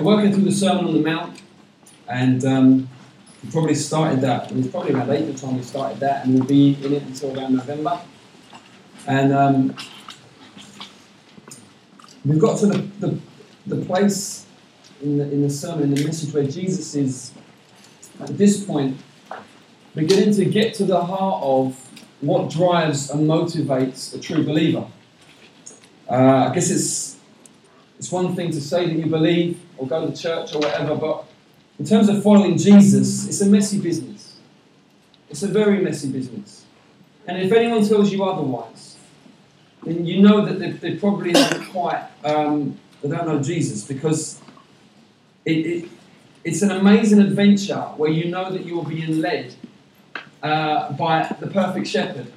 We're working through the Sermon on the Mount, and um, we probably started that. It was probably around April time we started that, and we'll be in it until around November. And um, we've got to the, the, the place in the, in the sermon, in the message, where Jesus is, at this point, beginning to get to the heart of what drives and motivates a true believer. Uh, I guess it's, it's one thing to say that you believe, or go to church or whatever, but in terms of following Jesus, it's a messy business. It's a very messy business. And if anyone tells you otherwise, then you know that they, they probably not quite, um, they don't know Jesus because it, it, it's an amazing adventure where you know that you're being led uh, by the perfect shepherd.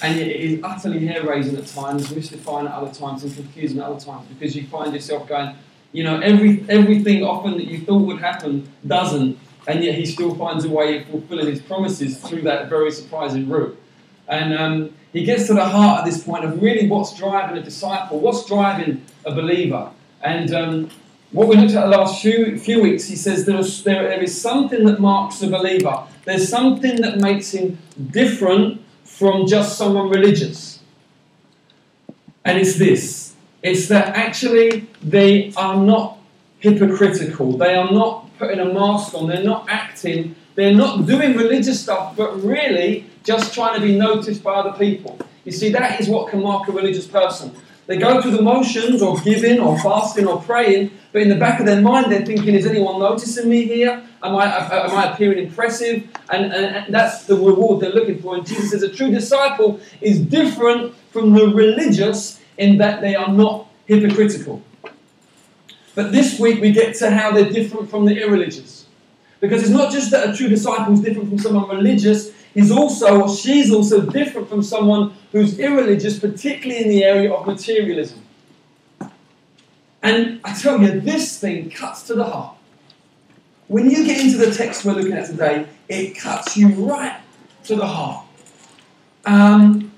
And it is utterly hair raising at times, mystifying at other times, and confusing at other times because you find yourself going, you know, every, everything often that you thought would happen doesn't, and yet he still finds a way of fulfilling his promises through that very surprising route. And um, he gets to the heart at this point of really what's driving a disciple, what's driving a believer. And um, what we looked at the last few, few weeks, he says there is, there, there is something that marks a believer. There's something that makes him different from just someone religious. And it's this it's that actually they are not hypocritical. They are not putting a mask on. They're not acting. They're not doing religious stuff, but really just trying to be noticed by other people. You see, that is what can mark a religious person. They go through the motions of giving or fasting or praying, but in the back of their mind they're thinking, is anyone noticing me here? Am I, am I appearing impressive? And, and, and that's the reward they're looking for. And Jesus says a true disciple is different from the religious in that they are not hypocritical. But this week we get to how they're different from the irreligious. Because it's not just that a true disciple is different from someone religious, he's also, she's also different from someone who's irreligious, particularly in the area of materialism. And I tell you, this thing cuts to the heart. When you get into the text we're looking at today, it cuts you right to the heart. Um,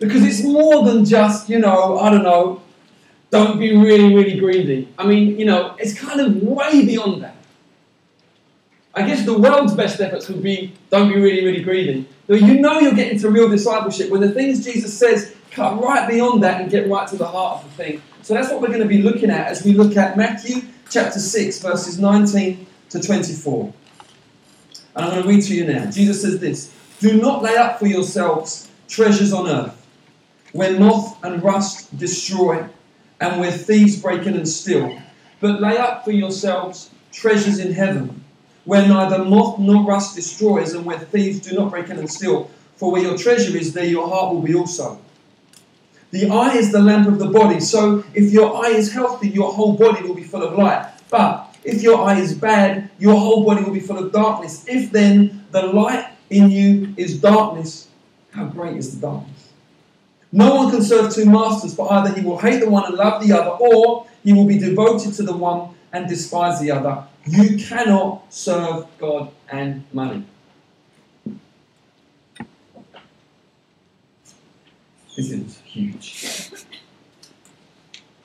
because it's more than just, you know, I don't know, don't be really, really greedy. I mean, you know, it's kind of way beyond that. I guess the world's best efforts would be don't be really, really greedy. You know you're getting to real discipleship when the things Jesus says cut right beyond that and get right to the heart of the thing. So that's what we're going to be looking at as we look at Matthew chapter 6, verses 19 to 24. And I'm going to read to you now. Jesus says this Do not lay up for yourselves treasures on earth where moth and rust destroy, and where thieves break in and steal. But lay up for yourselves treasures in heaven, where neither moth nor rust destroys, and where thieves do not break in and steal. For where your treasure is, there your heart will be also. The eye is the lamp of the body, so if your eye is healthy, your whole body will be full of light. But if your eye is bad, your whole body will be full of darkness. If then the light in you is darkness, how great is the darkness? No one can serve two masters, for either he will hate the one and love the other, or he will be devoted to the one and despise the other. You cannot serve God and money. This is huge.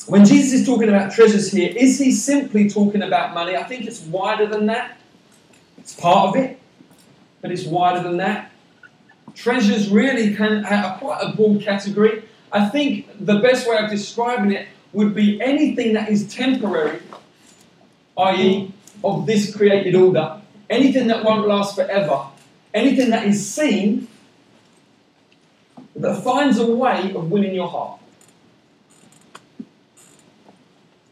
When Jesus is talking about treasures here, is he simply talking about money? I think it's wider than that. It's part of it, but it's wider than that. Treasures really can have quite a broad category. I think the best way of describing it would be anything that is temporary, i.e., of this created order, anything that won't last forever, anything that is seen that finds a way of winning your heart.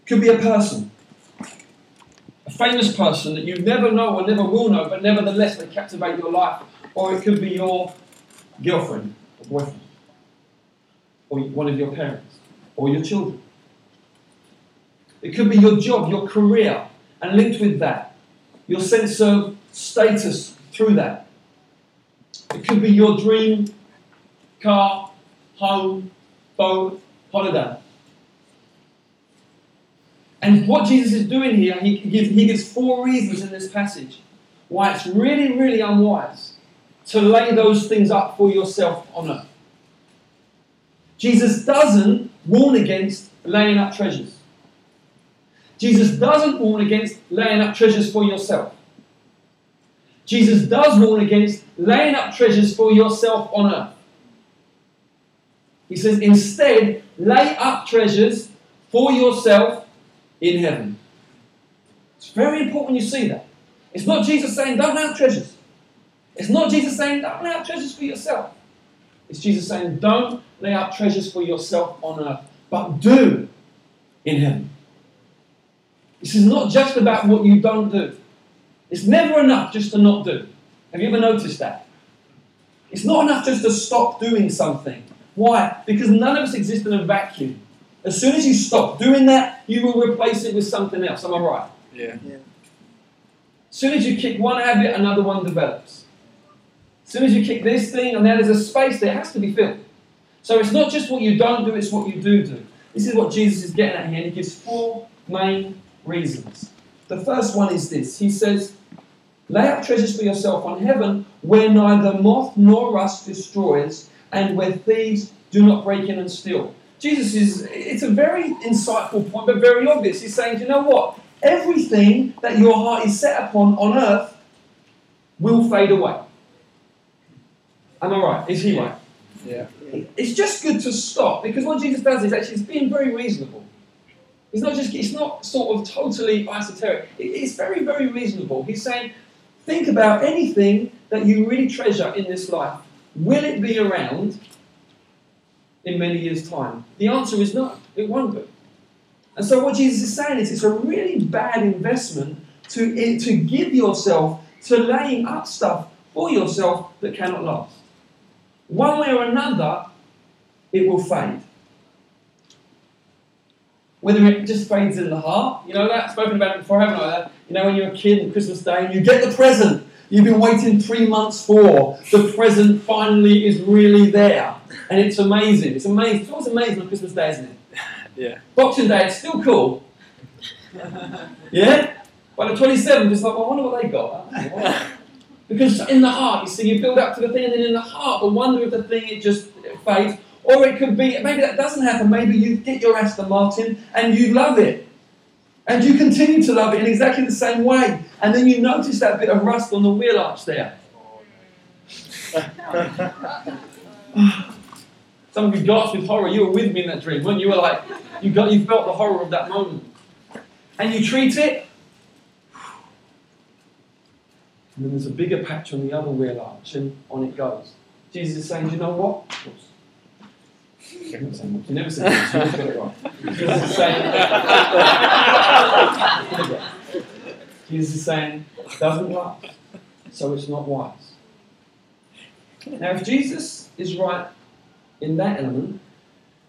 Could be a person, a famous person that you never know or never will know, but nevertheless they captivate your life. Or it could be your girlfriend or boyfriend, or one of your parents, or your children. It could be your job, your career, and linked with that, your sense of status through that. It could be your dream car, home, boat, holiday. And what Jesus is doing here, he gives, he gives four reasons in this passage why it's really, really unwise to lay those things up for yourself on earth. Jesus doesn't warn against laying up treasures. Jesus doesn't warn against laying up treasures for yourself. Jesus does warn against laying up treasures for yourself on earth. He says, instead, lay up treasures for yourself in heaven. It's very important you see that. It's not Jesus saying, don't lay up treasures. It's not Jesus saying, don't lay up treasures for yourself. It's Jesus saying, don't lay up treasures for yourself on earth, but do in heaven. This is not just about what you don't do. It's never enough just to not do. Have you ever noticed that? It's not enough just to stop doing something. Why? Because none of us exist in a vacuum. As soon as you stop doing that, you will replace it with something else. Am I right? Yeah. Yeah. As soon as you kick one habit, another one develops. As soon as you kick this thing, and there's a space there, it has to be filled. So it's not just what you don't do, it's what you do do. This is what Jesus is getting at here, and he gives four main reasons. The first one is this He says, Lay up treasures for yourself on heaven where neither moth nor rust destroys, and where thieves do not break in and steal. Jesus is, it's a very insightful point, but very obvious. He's saying, you know what? Everything that your heart is set upon on earth will fade away. Am I right? Is he right? Yeah. It's just good to stop because what Jesus does is actually he's being very reasonable. It's not just it's not sort of totally esoteric. It's very, very reasonable. He's saying, think about anything that you really treasure in this life. Will it be around in many years' time? The answer is no, it won't be. And so what Jesus is saying is it's a really bad investment to, eh, to give yourself to laying up stuff for yourself that cannot last. One way or another, it will fade. Whether it just fades in the heart, you know that? I've spoken about it before, haven't I? You know, when you're a kid on Christmas Day and you get the present you've been waiting three months for, the present finally is really there. And it's amazing. It's amazing. It's always amazing on Christmas Day, isn't it? Yeah. Boxing Day, it's still cool. Yeah? By the 27th, it's like, well, I wonder what they got. Because in the heart, you see, you build up to the thing, and then in the heart, the wonder of the thing, it just fades. Or it could be, maybe that doesn't happen. Maybe you get your Aston Martin and you love it. And you continue to love it in exactly the same way. And then you notice that bit of rust on the wheel arch there. Some of you gasped with horror. You were with me in that dream, weren't you? You were like, you got, you felt the horror of that moment. And you treat it, and then there's a bigger patch on the other wheel arch, and on it goes. Jesus is saying, Do you know what? Oops. You never said this, you always got it right. Jesus is saying, doesn't last, so it's not wise. Now, if Jesus is right in that element,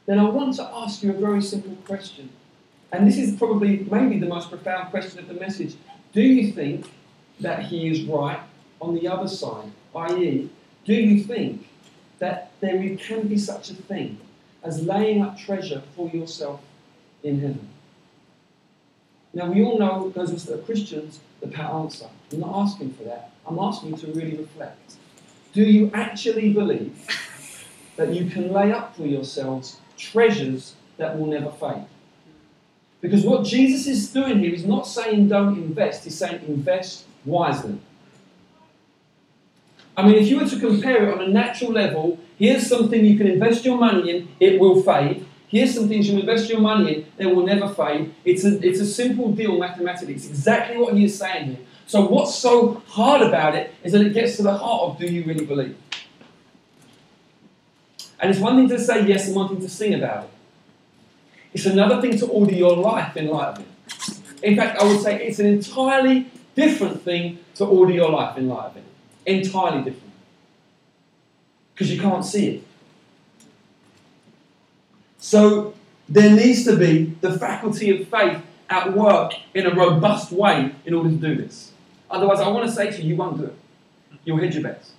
then I want to ask you a very simple question. And this is probably maybe the most profound question of the message. Do you think that he is right on the other side? I.e., do you think that there can be such a thing as laying up treasure for yourself in heaven? Now, we all know, those of us that are Christians, the pat answer. I'm not asking for that. I'm asking you to really reflect. Do you actually believe that you can lay up for yourselves treasures that will never fade? Because what Jesus is doing here is not saying don't invest, he's saying invest wisely. I mean, if you were to compare it on a natural level, here's something you can invest your money in, it will fade. Here's some things you invest your money in, they will never fade. It's a, it's a simple deal mathematically. It's exactly what he is saying here. So, what's so hard about it is that it gets to the heart of do you really believe? And it's one thing to say yes and one thing to sing about it. It's another thing to order your life in light of it. In fact, I would say it's an entirely different thing to order your life in light of it. Entirely different. Because you can't see it. So there needs to be the faculty of faith at work in a robust way in order to do this. Otherwise, I want to say to you, you won't do it. You'll hedge your bets.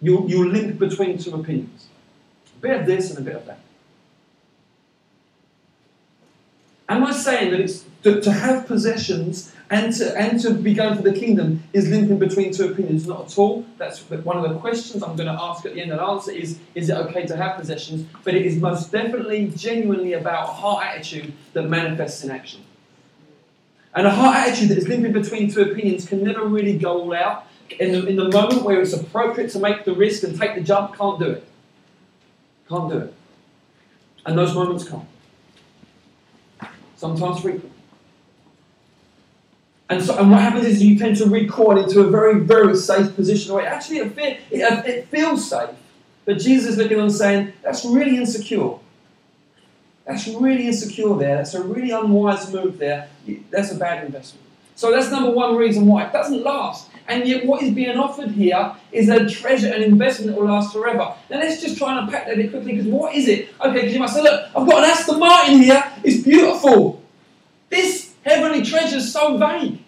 You'll, you'll link between two opinions. A bit of this and a bit of that. Am I saying that it's to, to have possessions and to, and to be going for the kingdom is limping between two opinions? Not at all. That's one of the questions I'm going to ask at the end. And answer is: Is it okay to have possessions? But it is most definitely, genuinely about a heart attitude that manifests in action. And a heart attitude that is limping between two opinions can never really go all out. In the, in the moment where it's appropriate to make the risk and take the jump, can't do it. Can't do it. And those moments come. Sometimes frequent. And, so, and what happens is you tend to recoil into a very, very safe position. Where actually, it, it, it feels safe. But Jesus is looking and saying, that's really insecure. That's really insecure there. That's a really unwise move there. That's a bad investment. So that's number one reason why it doesn't last. And yet, what is being offered here is a treasure, an investment that will last forever. Now, let's just try and unpack that a bit quickly because what is it? Okay, because you might say, look, I've got an Aston Martin here. It's beautiful. This heavenly treasure is so vague.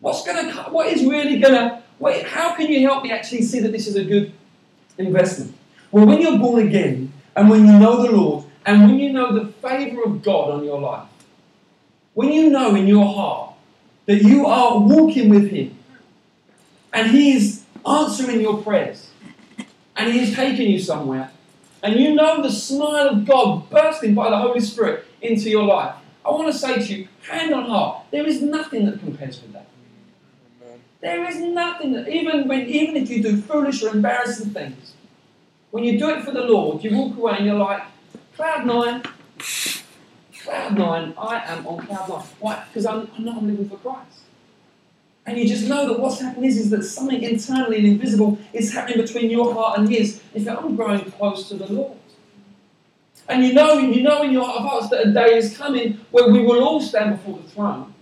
What's to? What is really going to? Wait, how can you help me actually see that this is a good investment? Well, when you're born again and when you know the Lord and when you know the favour of God on your life, when you know in your heart that you are walking with Him and He is answering your prayers and He is taking you somewhere, and you know the smile of God bursting by the Holy Spirit into your life, I want to say to you, hand on heart, there is nothing that compares with that. There is nothing that, even when, even if you do foolish or embarrassing things, when you do it for the Lord, you walk away and you're like, cloud nine, cloud nine, I am on cloud nine. Why? Because I'm, I'm living for Christ. And you just know that what's happening is, is that something internally and invisible is happening between your heart and his. If I'm growing close to the Lord. And you know, you know in your heart of hearts that a day is coming where we will all stand before the throne.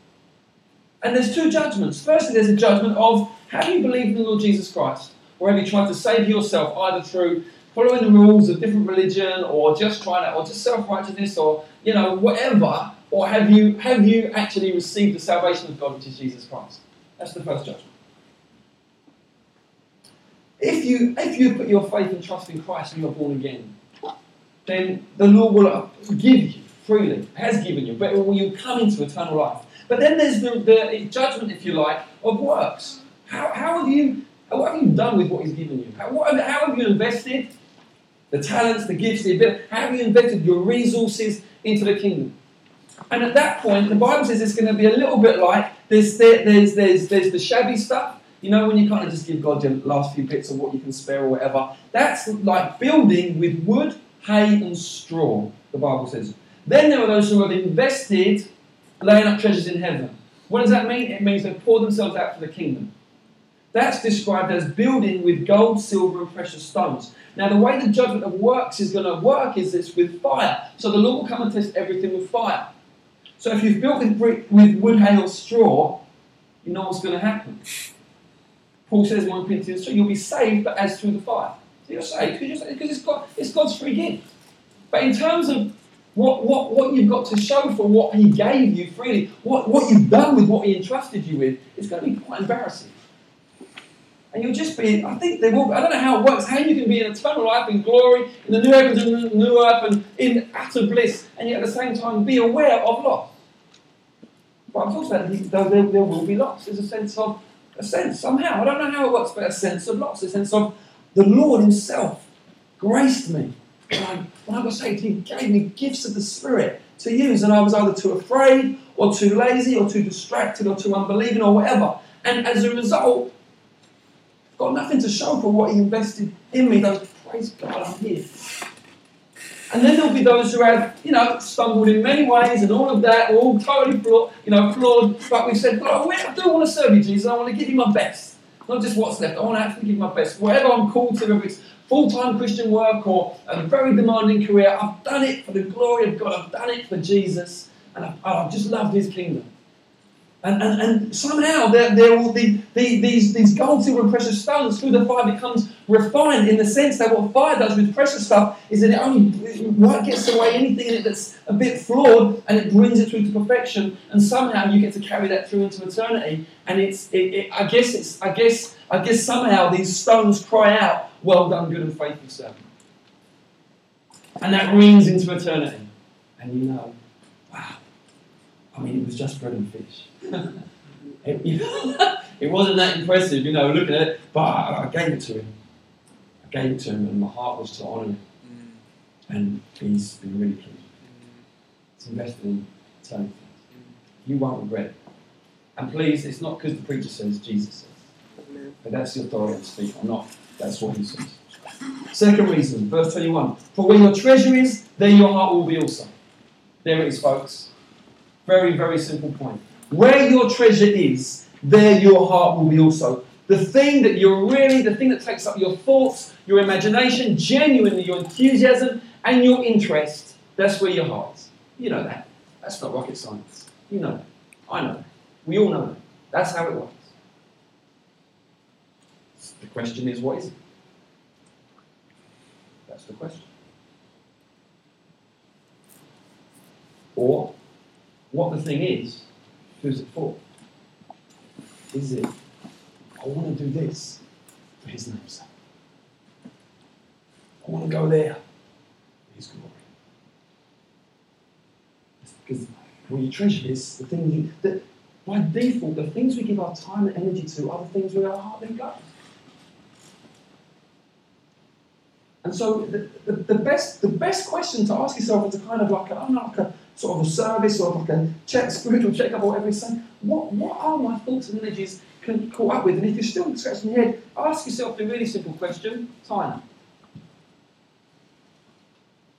And there's two judgments. Firstly, there's a judgment of have you believed in the Lord Jesus Christ? Or have you tried to save yourself either through following the rules of different religion or just trying to, or just self-righteousness or, you know, whatever? Or have you, have you actually received the salvation of God, which is Jesus Christ? That's the first judgment. If you, if you put your faith and trust in Christ and you're born again, then the Lord will give you freely, has given you, but will you come into eternal life. But then there's the, the judgment, if you like, of works. How, how, have you, what have you done with what He's given you? How, what, how have you invested the talents, the gifts, the ability? How have you invested your resources into the kingdom? And at that point, the Bible says it's going to be a little bit like there's, there's, there's, there's the shabby stuff. You know, when you kind of just give God your last few bits of what you can spare or whatever. That's like building with wood, hay, and straw, the Bible says. Then there are those who have invested laying up treasures in heaven. What does that mean? It means they pour themselves out for the kingdom. That's described as building with gold, silver, and precious stones. Now, the way the judgment of works is going to work is it's with fire. So the Lord will come and test everything with fire. So if you've built with, brick, with wood, hay, or straw, you know what's going to happen. Paul says in 1 Corinthians 3, you'll be saved, but as through the fire. So you're saved because it's, God, it's God's free gift. But in terms of what, what, what you've got to show for what He gave you freely, what, what you've done with what He entrusted you with, it's going to be quite embarrassing. And you'll just be, I think they will, I don't know how it works, how you can be in eternal life, in glory, in the new heavens and the new earth, and in utter bliss, and yet at the same time be aware of loss. But I'm talking about there, there, will be loss. There's a sense of, a sense somehow, I don't know how it works, but a sense of loss, a sense of the Lord Himself graced me. When I was saved, He gave me gifts of the Spirit to use, and I was either too afraid, or too lazy, or too distracted, or too unbelieving, or whatever. And as a result, got nothing to show for what he invested in me. Those praise God, I'm here. And then there'll be those who have, you know, stumbled in many ways and all of that, all totally flawed, you know, flawed. But we said, God, I do want to serve you, Jesus. I want to give you my best. Not just what's left. I want to actually give my best. Whatever I'm called to, whether it's full-time Christian work or a very demanding career, I've done it for the glory of God. I've done it for Jesus. And I've, oh, I've just loved his kingdom. And, and, and somehow there, there will be the, these, these gold, silver, and precious stones through the fire becomes refined in the sense that what fire does with precious stuff is that it only it gets away anything in it that's a bit flawed and it brings it through to perfection. And somehow you get to carry that through into eternity. And it's it, it, I guess it's I guess I guess somehow these stones cry out, "Well done, good and faithful servant." And that rings into eternity. And you know, wow, I mean, it was just bread and fish. it, it wasn't that impressive, you know, looking at it, but I, I gave it to him. I gave it to him, and my heart was to honour him. Mm. And he's been really pleased. Mm. It's invested in eternity. You won't regret it. And please, it's not because the preacher says, Jesus says. But that's the authority to speak or not. That's what he says. Second reason, verse 21. For where your treasure is, there your heart will be also. There it is, folks. Very, very simple point. Where your treasure is, there your heart will be also. The thing that you're really, the thing that takes up your thoughts, your imagination, genuinely your enthusiasm, and your interest, that's where your heart is. You know that. That's not rocket science. You know that. I know that. We all know that. That's how it works. The question is, what is it? That's the question. Or, what the thing is, who's it for? Is it, I want to do this for His name's sake? I want to go there for His glory. Because when you treasure this, the thing you, that by default, the things we give our time and energy to are the things where our heart then goes. And so the, the, the, best, the best question to ask yourself is a kind of like oh, a, know, like a sort of a service or like a check, spiritual checkup or whatever saying, what, what are my thoughts and energies can caught up with? And if you're still scratching your head, ask yourself the really simple question, time.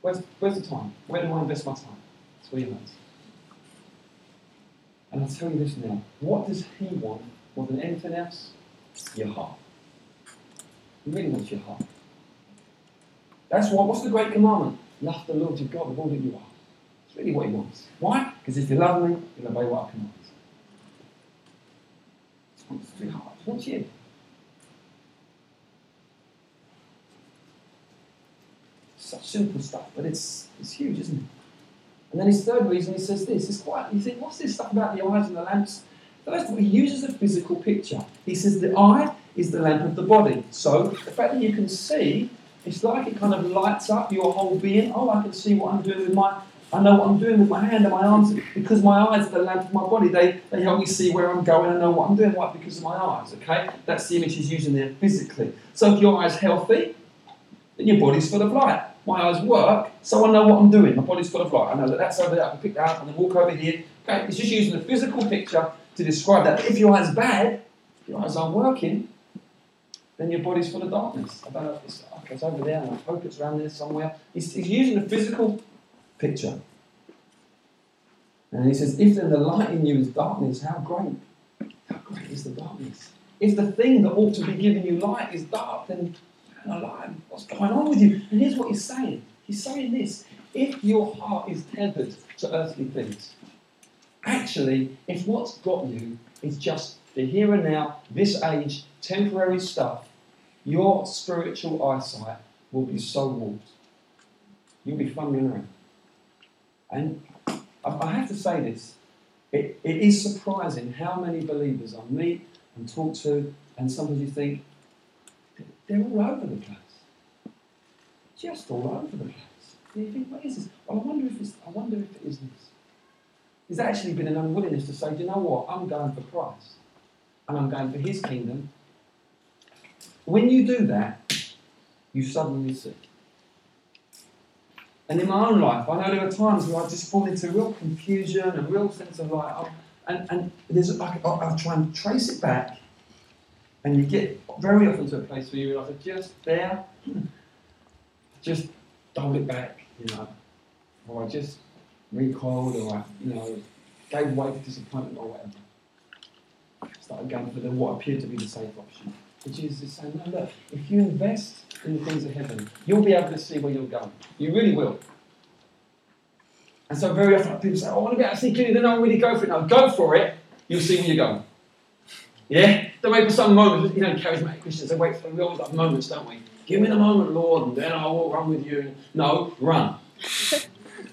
Where's, where's the time? Where do I invest my time? That's what he knows. And I'll tell you this now. What does he want more than anything else? Your heart. He really wants your heart. That's what, what's the great commandment? Love the Lord your God with all that you are. It's really what he wants. Why? Because if you love me, you'll obey what I command. Wants your heart. He wants you. Such simple stuff, but it's, it's huge, isn't it? And then his third reason, he says this. It's quite, you think, what's this stuff about the eyes and the lamps? First of all, he uses a physical picture. He says the eye is the lamp of the body. So the fact that you can see it's like it kind of lights up your whole being. Oh, I can see what I'm doing with my, I know what I'm doing with my hand and my arms because my eyes are the lamp of my body. They, they help me see where I'm going and know what I'm doing. Why? Because of my eyes, okay? That's the image he's using there physically. So if your eye's healthy, then your body's full of light. My eyes work, so I know what I'm doing. My body's full of light. I know that that's over there. I can pick that up and then walk over here. Okay? It's just using a physical picture to describe that. If your eye's bad, if your eyes aren't working, then your body's full of darkness. I don't know if it's, okay, it's over there, and I hope it's around there somewhere. He's, he's using a physical picture. And he says, if then the light in you is darkness, how great, how great is the darkness? If the thing that ought to be giving you light is dark, then alive, what's going on with you? And here's what he's saying. He's saying this. If your heart is tethered to earthly things, actually, if what's got you is just the here and now, this age, temporary stuff, your spiritual eyesight will be so warped. You'll be fumbling around. And I have to say this it, it is surprising how many believers I meet and talk to, and sometimes you think they're all over the place. Just all over the place. And you think, what is this? Well, I wonder if it's, I wonder if it is this. There's actually been an unwillingness to say, do you know what? I'm going for Christ. And I'm going for his kingdom. When you do that, you suddenly see. And in my own life, I know there are times where I just fall into real confusion and real sense of like, oh, and, and there's like, I'll try and trace it back, and you get very often to a place where you realize, I just there, just dialed it back, you know, or I just recoiled, or I, you know, gave way to disappointment or whatever. Started going for the what appeared to be the safe option. But Jesus is saying, no, look, if you invest in the things of heaven, you'll be able to see where you're going. You really will. And so very often people say, oh, I want to be able to see clearly, then I'll really go for it. No, go for it, you'll see where you're going. Yeah? Don't wait for some moment. You know, charismatic Christians, they wait for we always have moments, don't we? Give me the moment, Lord, and then I will run with you. No, run.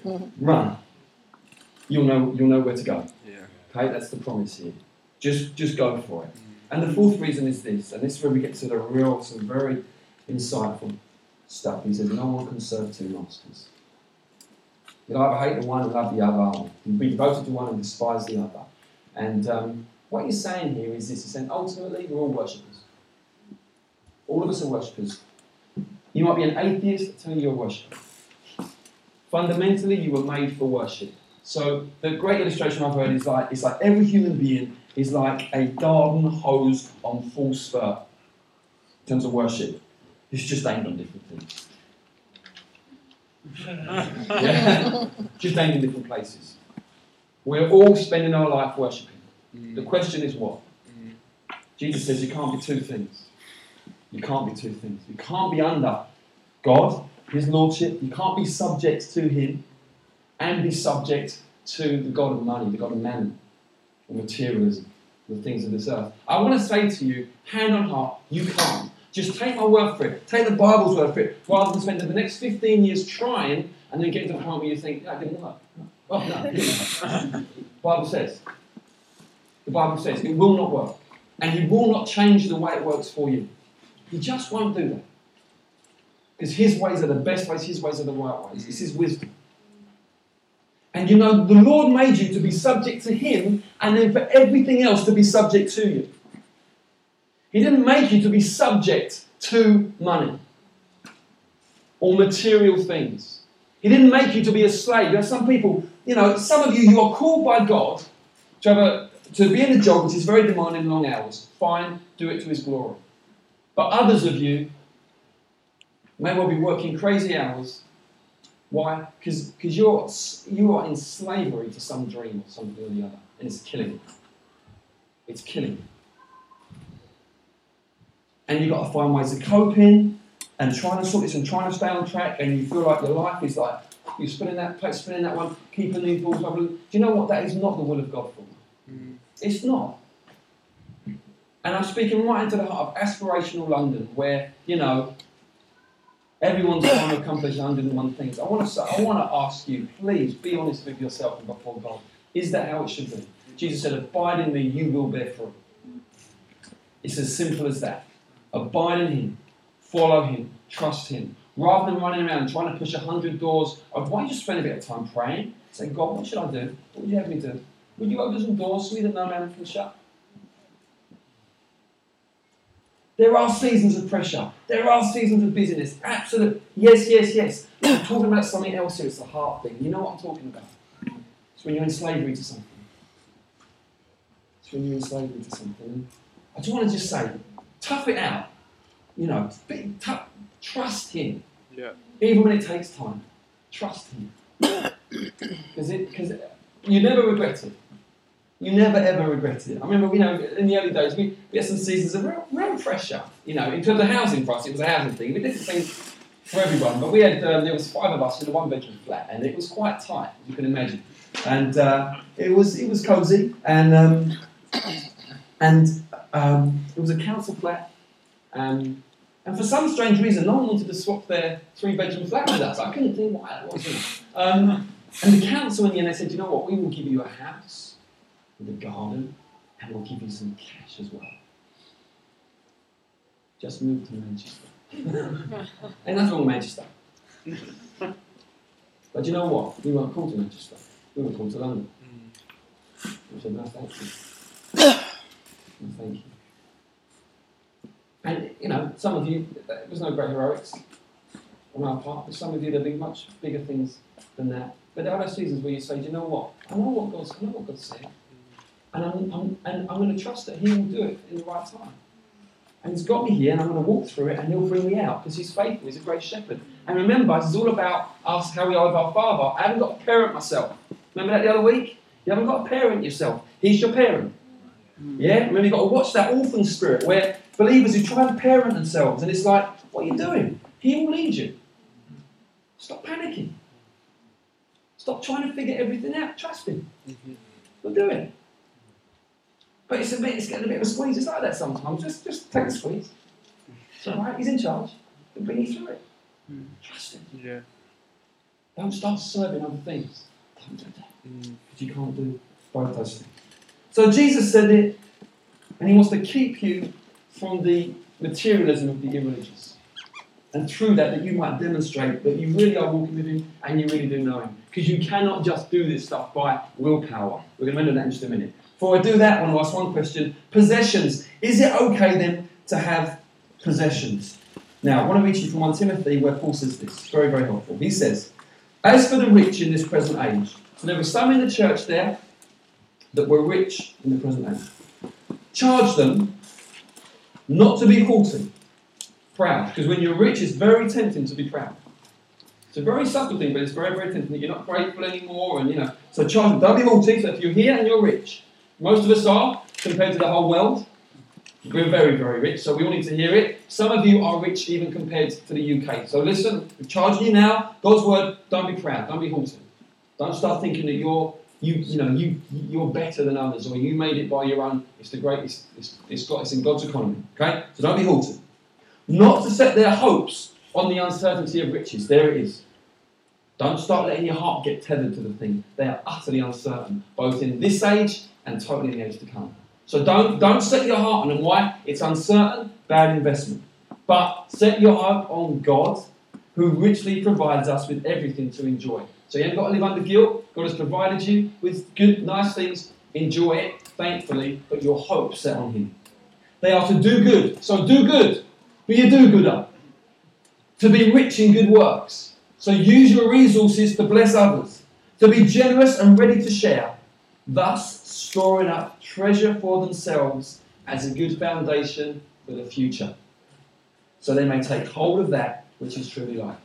run. You'll know you'll know where to go. Yeah. Okay, that's the promise here. Just just go for it. And the fourth reason is this, and this is where we get to the real, some very insightful stuff. He says, No one can serve two masters. You'll either hate the one and love the other, you'll be devoted to one and despise the other. And um, what he's saying here is this: he's saying ultimately we're all worshippers. All of us are worshippers. You might be an atheist, telling you're a worshipper. Fundamentally, you were made for worship. So the great illustration I've heard is like it's like every human being is like a garden hose on full spur in terms of worship. It's just aimed on different things. yeah? just aimed in different places. We're all spending our life worshipping. The mm. question is what? Mm. Jesus says you can't be two things. You can't be two things. You can't be under God, His Lordship. You can't be subject to Him and be subject to the God of money, the God of mammon, materialism, the things of this earth. I want to say to you, hand on heart, you can't. Just take my word for it. Take the Bible's word for it, rather than spend the next 15 years trying and then get to the point where you think, that didn't work. Oh, no, it. Bible says. The Bible says it will not work. And He will not change the way it works for you. He just won't do that. Because His ways are the best ways, His ways are the right ways. It's His wisdom. And you know, the Lord made you to be subject to Him and then for everything else to be subject to you. He didn't make you to be subject to money or material things. He didn't make you to be a slave. There are some people, you know, some of you, you are called by God to, have a, to be in a job which is very demanding long hours. Fine, do it to His glory. But others of you may well be working crazy hours. Why? Because you're, you are in slavery to some dream or something or the other, and it's killing you. It's killing you. And you've got to find ways of coping and trying to sort this and trying to stay on track, and you feel like your life is like you're spinning that plate, spinning that one, keeping these balls bubbling. Do you know what? That is not the will of God for you. Mm. It's not. And I'm speaking right into the heart of aspirational London, where, you know, everyone's trying to accomplish 101 things. I want to I want to ask you, please be honest with yourself and before God. Is that how it should be? Jesus said, Abide in me, you will bear fruit. It's as simple as that. Abide in Him, follow Him, trust Him. Rather than running around trying to push hundred doors, why don't you spend a bit of time praying? Say, God, what should I do? What would you have me do? Would you open some doors for me that no man can shut? There are seasons of pressure. There are seasons of busyness. Absolutely. Yes, yes, yes. I'm talking about something else here. It's the heart thing. You know what I'm talking about? It's when you're in slavery to something. It's when you're in slavery to something. I just want to just say, tough it out. You know, be, tough, trust Him. Yeah. Even when it takes time, trust Him. Because you never regret it. You never ever regretted it. I remember, you know, in the early days, we, we had some seasons of real, real pressure. You know, in terms of housing for us, it was a housing thing. We did things for everyone, but we had um, there was five of us in a one-bedroom flat, and it was quite tight, as you can imagine. And uh, it was it was cosy, and um, and um, it was a council flat. Um, and for some strange reason, no one wanted to swap their three-bedroom flat with us. I couldn't think why that was. Um, and the council in the end, they said, you know what, we will give you a house the garden, and we'll give you some cash as well. Just move to Manchester. and that's wrong, Manchester. but you know what? We weren't called to Manchester. We were called to London. Mm. I said, no, thank you. no, thank you. And, you know, some of you, there was no great heroics on our part, but some of you, there have been much bigger things than that. But there are those seasons where you say, do you know what? I know what God's, I know what God's saying. And I'm, I'm, and I'm going to trust that He will do it in the right time. And He's got me here, and I'm going to walk through it, and He'll bring me out because He's faithful. He's a great shepherd. And remember, this is all about us, how we are with our Father. I haven't got a parent myself. Remember that the other week? You haven't got a parent yourself. He's your parent. Yeah? Remember, you've got to watch that orphan spirit where believers who try and parent themselves, and it's like, what are you doing? He will lead you. Stop panicking. Stop trying to figure everything out. Trust Him. Mm-hmm. He'll do it. But it's a bit, it's getting a bit of a squeeze. It's like that sometimes. Just, just take the squeeze. It's all right. He's in charge. He'll bring you through it. Mm. Trust him. Yeah. Don't start serving other things. Don't do that. Because mm. you can't do both those things. So Jesus said it, and he wants to keep you from the materialism of the irreligious. And through that, that you might demonstrate that you really are walking with Him and you really do know Him. Because you cannot just do this stuff by willpower. We're going to end on that in just a minute. Before I do that, I want to ask one question. Possessions. Is it okay then to have possessions? Now, I want to read you from 1 Timothy where Paul says this. It's very, very helpful. He says, As for the rich in this present age, so there were some in the church there that were rich in the present age. Charge them not to be haughty, proud. Because when you're rich, it's very tempting to be proud. It's a very subtle thing, but it's very, very tempting. that You're not grateful anymore, and you know. So charge them. Don't be haughty. So if you're here and you're rich, most of us are compared to the whole world. We're very, very rich, so we all need to hear it. Some of you are rich even compared to the UK. So listen, we're charging you now. God's word. Don't be proud. Don't be haughty. Don't start thinking that you're you you know you you're better than others or you made it by your own. It's the greatest. It's, it's got it's in God's economy. Okay, so don't be haughty. Not to set their hopes on the uncertainty of riches. There it is. Don't start letting your heart get tethered to the thing. They are utterly uncertain, both in this age and totally in the age to come. So don't don't set your heart on them. Why? It's uncertain, bad investment. But set your hope on God, who richly provides us with everything to enjoy. So you haven't got to live under guilt. God has provided you with good, nice things. Enjoy it, thankfully, but your hope set on Him. They are to do good. So do good. Be a do-gooder. To be rich in good works. So use your resources to bless others. To be generous and ready to share. Thus storing up treasure for themselves as a good foundation for the future. So they may take hold of that which is truly life.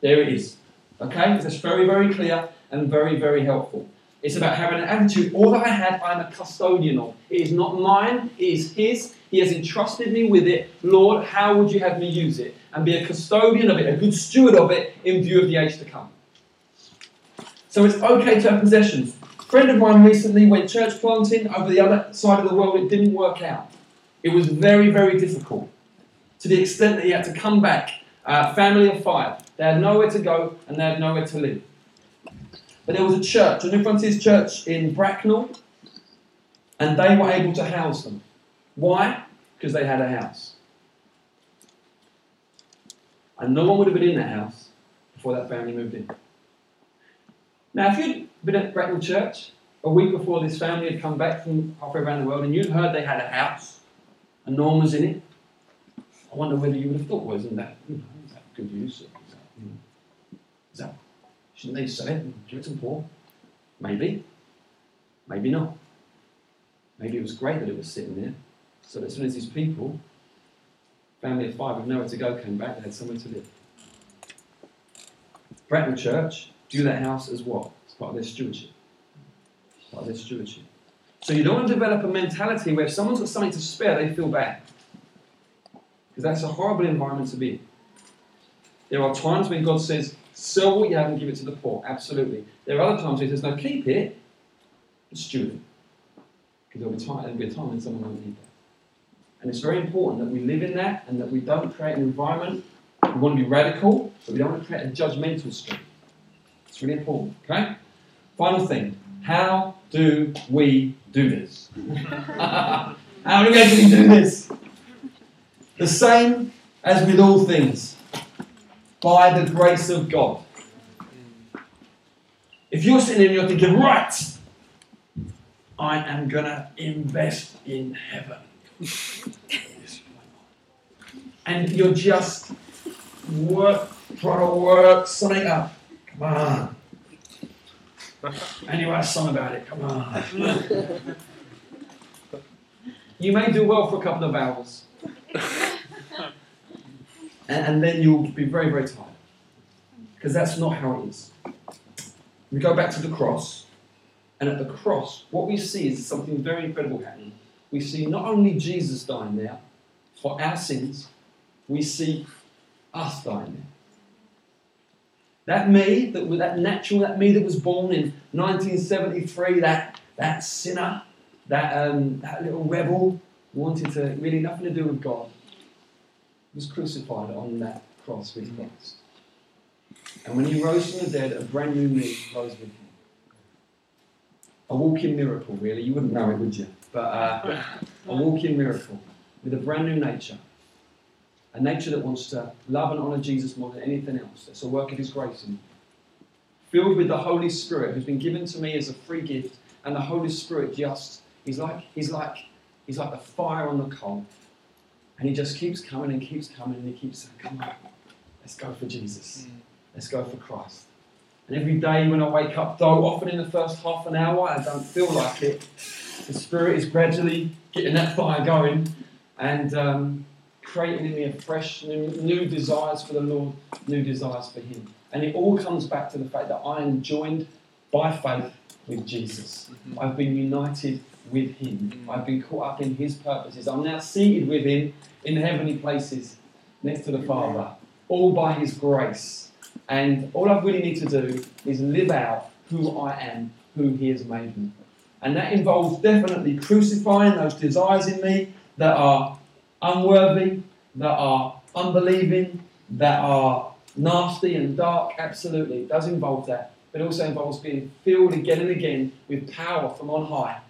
There it is. Okay? That's very, very clear and very, very helpful. It's about having an attitude. All that I have, I'm a custodian of. It is not mine, it is His. He has entrusted me with it. Lord, how would you have me use it? And be a custodian of it, a good steward of it in view of the age to come. So it's okay to have possessions. Friend of mine recently went church planting over the other side of the world. It didn't work out. It was very, very difficult to the extent that he had to come back. Uh, family of five. They had nowhere to go and they had nowhere to live. But there was a church, a New Frontiers church in Bracknell, and they were able to house them. Why? Because they had a house. And no one would have been in that house before that family moved in. Now, if you'd been at Bracknell Church a week before this family had come back from halfway around the world and you'd heard they had a house and no one was in it, I wonder whether you would have thought, well, isn't that, you know, is that good use? Is that, you know, is that Shouldn't they sell it give it to the poor? Maybe. Maybe not. Maybe it was great that it was sitting there, so that as soon as these people, family of five with nowhere to go, came back, they had somewhere to live. Bracknell Church do that house as what? Part of their stewardship. Part of their stewardship. So you don't want to develop a mentality where if someone's got something to spare, they feel bad. Because that's a horrible environment to be in. There are times when God says, Sell what you have and give it to the poor. Absolutely. There are other times where he says, no, keep it, steward it. Because there'll be, there'll be a time when someone won't need that. And it's very important that we live in that and that we don't create an environment. We want to be radical, but we don't want to create a judgmental stream. It's really important. Okay? Final thing. How do we do this? How do we actually do this? The same as with all things by the grace of God. If you're sitting there and you're thinking, right, I am going to invest in heaven. and you're just work, trying to work something up. Come on. And you write a song about it. Come on. you may do well for a couple of hours and, and then you'll be very, very tired. Because that's not how it is. We go back to the cross, and at the cross, what we see is something very incredible happening. We see not only Jesus dying there for our sins, we see us dying there. That me, that, that natural, that me that was born in 1973, that, that sinner, that, um, that little rebel, wanted to really nothing to do with God, was crucified on that cross with Christ. And when he rose from the dead, a brand new me rose with him. A walking miracle, really. You wouldn't know it, would you? But uh, a walking miracle with a brand new nature. A nature that wants to love and honour Jesus more than anything else. It's a work of His grace me. Filled with the Holy Spirit, who's been given to me as a free gift, and the Holy Spirit just He's like He's like He's like the fire on the coal. And he just keeps coming and keeps coming and he keeps saying, Come on, let's go for Jesus. Let's go for Christ. And every day when I wake up, though often in the first half an hour, I don't feel like it. The Spirit is gradually getting that fire going and um, creating in me a fresh, new, new desires for the Lord, new desires for Him. And it all comes back to the fact that I am joined by faith with Jesus. Mm-hmm. I've been united with Him. Mm. I've been caught up in His purposes. I'm now seated with Him in heavenly places next to the Father, all by His grace. And all I really need to do is live out who I am, who He has made me. And that involves definitely crucifying those desires in me that are unworthy, that are unbelieving, that are nasty and dark. Absolutely, it does involve that. But it also involves being filled again and again with power from on high.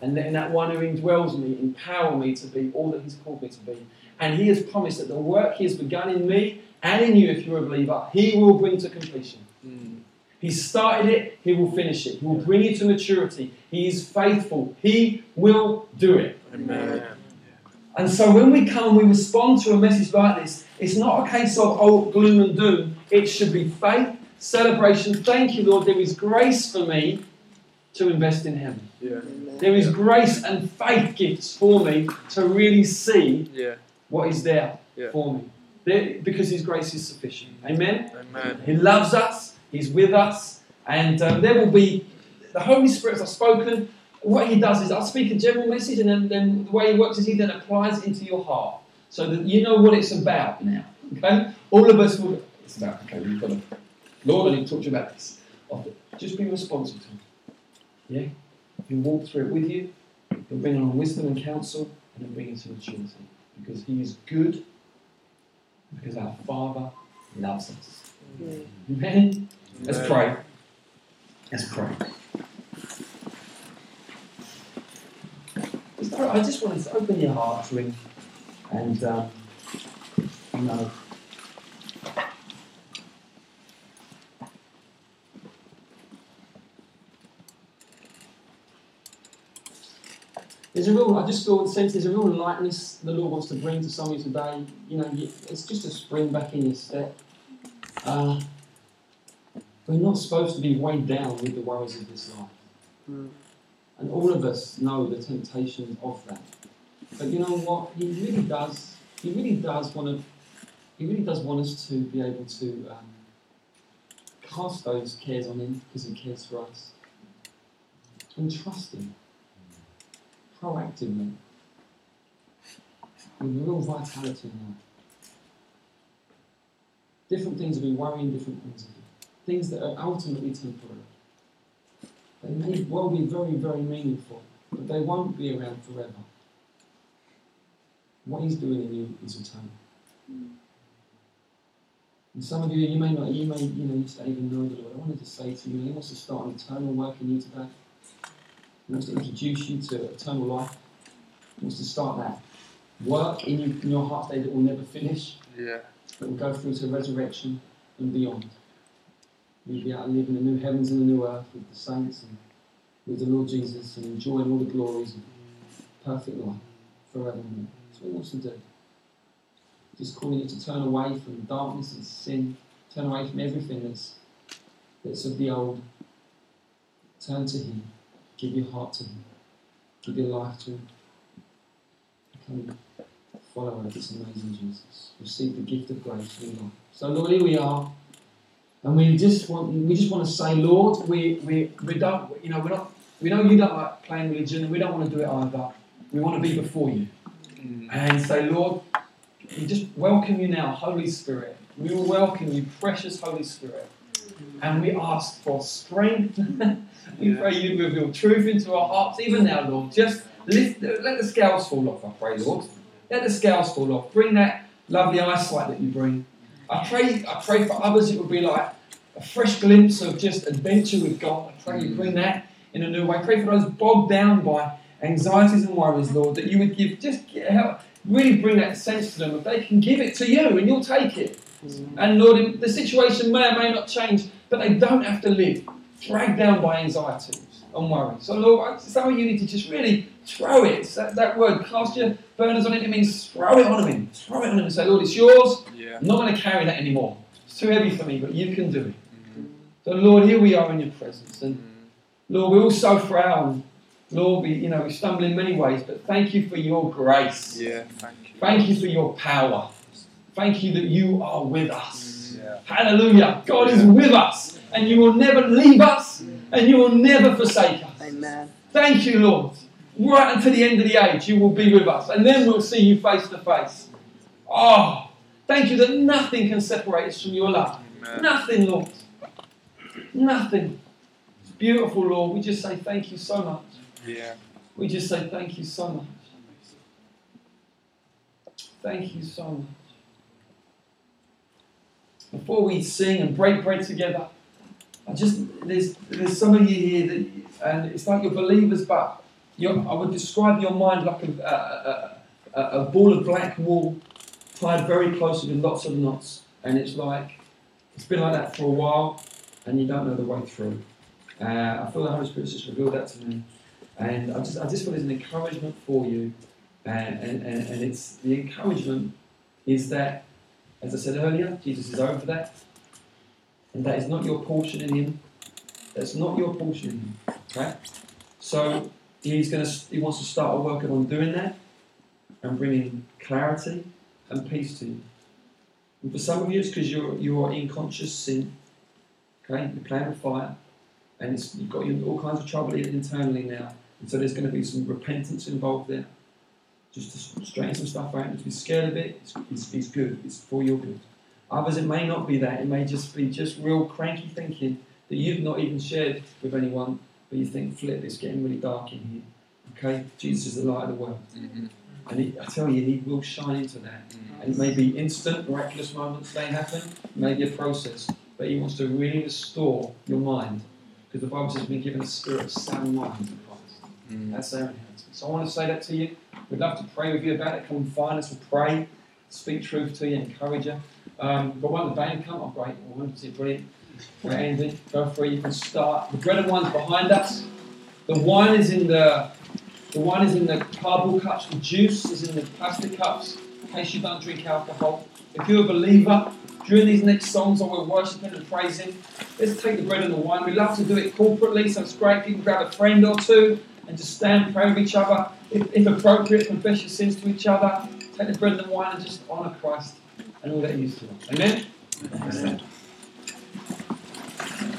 And letting that one who indwells me empower me to be all that He's called me to be. And He has promised that the work He has begun in me and in you, if you're a believer, He will bring to completion. Mm. He started it, He will finish it. He will bring you to maturity. He is faithful. He will do it. Amen. And so when we come and we respond to a message like this, it's not a case of oh gloom and doom. It should be faith, celebration. Thank you, Lord. There is grace for me to invest in Him. Yeah. There is grace and faith gifts for me to really see Yeah. what is there Yeah. for me. There- because His grace is sufficient. Amen. Amen. He loves us. He's with us, and um, there will be the Holy Spirit has spoken. What He does is I speak a general message, and then, then the way He works is He then applies it into your heart, so that you know what it's about now. Okay, all of us will. It's about okay. We've got to. Lord, I need to talk to you about this. Often. Just be responsive to Him. Yeah, He'll walk through it with you. He'll bring on wisdom and counsel, and then bring you to maturity, because He is good. Because our Father loves us. Amen. Let's pray. Let's pray. I just wanted to open your heart to Him and, um, you know, There's a real, I just feel sense there's a real lightness the Lord wants to bring to some of you today. You know, it's just a spring back in your step. Uh, we're not supposed to be weighed down with the worries of this life. Mm. And all of us know the temptation of that. But you know what? He really does. He really does want to. He really does want us to be able to um, cast those cares on Him because He cares for us, and trust Him proactively with real vitality in that. Different things will be worrying different things. Things that are ultimately temporary. They may well be very, very meaningful, but they won't be around forever. What he's doing in you is eternal. And some of you, you may not, you may, you know, you don't even know the Lord. I wanted to say to you, he wants to start an eternal work in you today. He wants to introduce you to eternal life. He wants to start that work in, you, in your heart today that will never finish Yeah. that will go through to resurrection and beyond. We'll be out living the new heavens and the new earth with the saints and with the Lord Jesus and enjoying all the glories of perfect life forevermore. That's what he wants to do. Just calling you to turn away from darkness and sin, turn away from everything that's, that's of the old. Turn to Him, give your heart to Him, give your life to Him. Follower of this amazing Jesus. Receive the gift of grace we love. So Lord, here we are. And we just want we just want to say, Lord, we, we, we don't you know, we're not we know you don't like playing religion and we don't want to do it either. We want to be before you. Mm. And say, Lord, we just welcome you now, Holy Spirit. We will welcome you, precious Holy Spirit. And we ask for strength. we Yeah. pray you reveal truth into our hearts, even now, Lord. Just lift, let the scales fall off, I pray, Lord. Let the scales fall off. Bring that lovely eyesight that you bring. I pray, I pray for others it would be like a fresh glimpse of just adventure with God. I pray you bring that in a new way. I pray for those bogged down by anxieties and worries, Lord, that you would give just help really bring that sense to them that they can give it to you and you'll take it. Mm. And Lord, the situation may or may not change, but they don't have to live dragged down by anxieties and worry. So, Lord, some of you need to just really throw it. That, that, word, cast your burners on it, it means throw it on him. Throw it on him and say, Lord, it's yours. Yeah. I'm not going to carry that anymore. It's too heavy for me, but you can do it. So, Lord, here we are in your presence. And mm. Lord, we're all so frail. Lord, we, you know, we stumble in many ways, but thank you for your grace. Yeah, thank you. Thank you for your power. Thank you that you are with us. Mm. Yeah. Hallelujah. God is with us, and you will never leave us, and you will never forsake us. Amen. Thank you, Lord. Right until the end of the age, you will be with us, and then we'll see you face to face. Oh, thank you that nothing can separate us from your love. Amen. Nothing, Lord. Nothing. It's beautiful, Lord. We just say thank you so much. Yeah. We just say thank you so much. Thank you so much. Before we sing and break bread together, I just there's there's some of you here that and it's like you're believers, but you're, I would describe your mind like a, a, a, a ball of black wool tied very closely with lots of knots, and it's like it's been like that for a while, and you don't know the way through. Uh, I feel the Holy Spirit just revealed that to me. And I just, I just feel it's an encouragement for you. And, and, and, and it's the encouragement is that, as I said earlier, Jesus is over that. And that is not your portion in Him. That's not your portion in Him. Okay? So He's to, He wants to start working on doing that and bringing clarity and peace to you. And for some of you, it's because you're, you're in conscious sin. Okay? You're playing with fire. And you've got all kinds of trouble internally now. And so there's going to be some repentance involved there. Just to straighten some stuff out. If you're scared of it, it's, it's, it's good. It's for your good. Others, it may not be that. It may just be just real cranky thinking that you've not even shared with anyone, but you think, flip, it's getting really dark in here. Okay? Jesus is the light of the world. Mm-hmm. And he, I tell you, he will shine into that. Mm-hmm. And it may be instant, miraculous moments they happen, it may be a process, but he wants to really restore your mind. Because the Bible says we've been given a spirit of sound mind Mm. That's our inheritance. So I want to say that to you. We'd love to pray with you about it. Come and find us. We'll pray, speak truth to you, encourage you. Um, but when the band come, oh great, well, brilliant. Right, Andy, go for it. You can start. The bread and wine's behind us. The wine is in the the wine is in the cardboard cups. The juice is in the plastic cups. In case you don't drink alcohol. If you're a believer, during these next songs, when we're worshiping and praising, let's take the bread and the wine. We love to do it corporately, so it's great. People grab a friend or two and just stand, pray with each other. If, if appropriate, confess your sins to each other. Take the bread and the wine and just honour Christ and all that He is to us. Amen. Amen. Amen.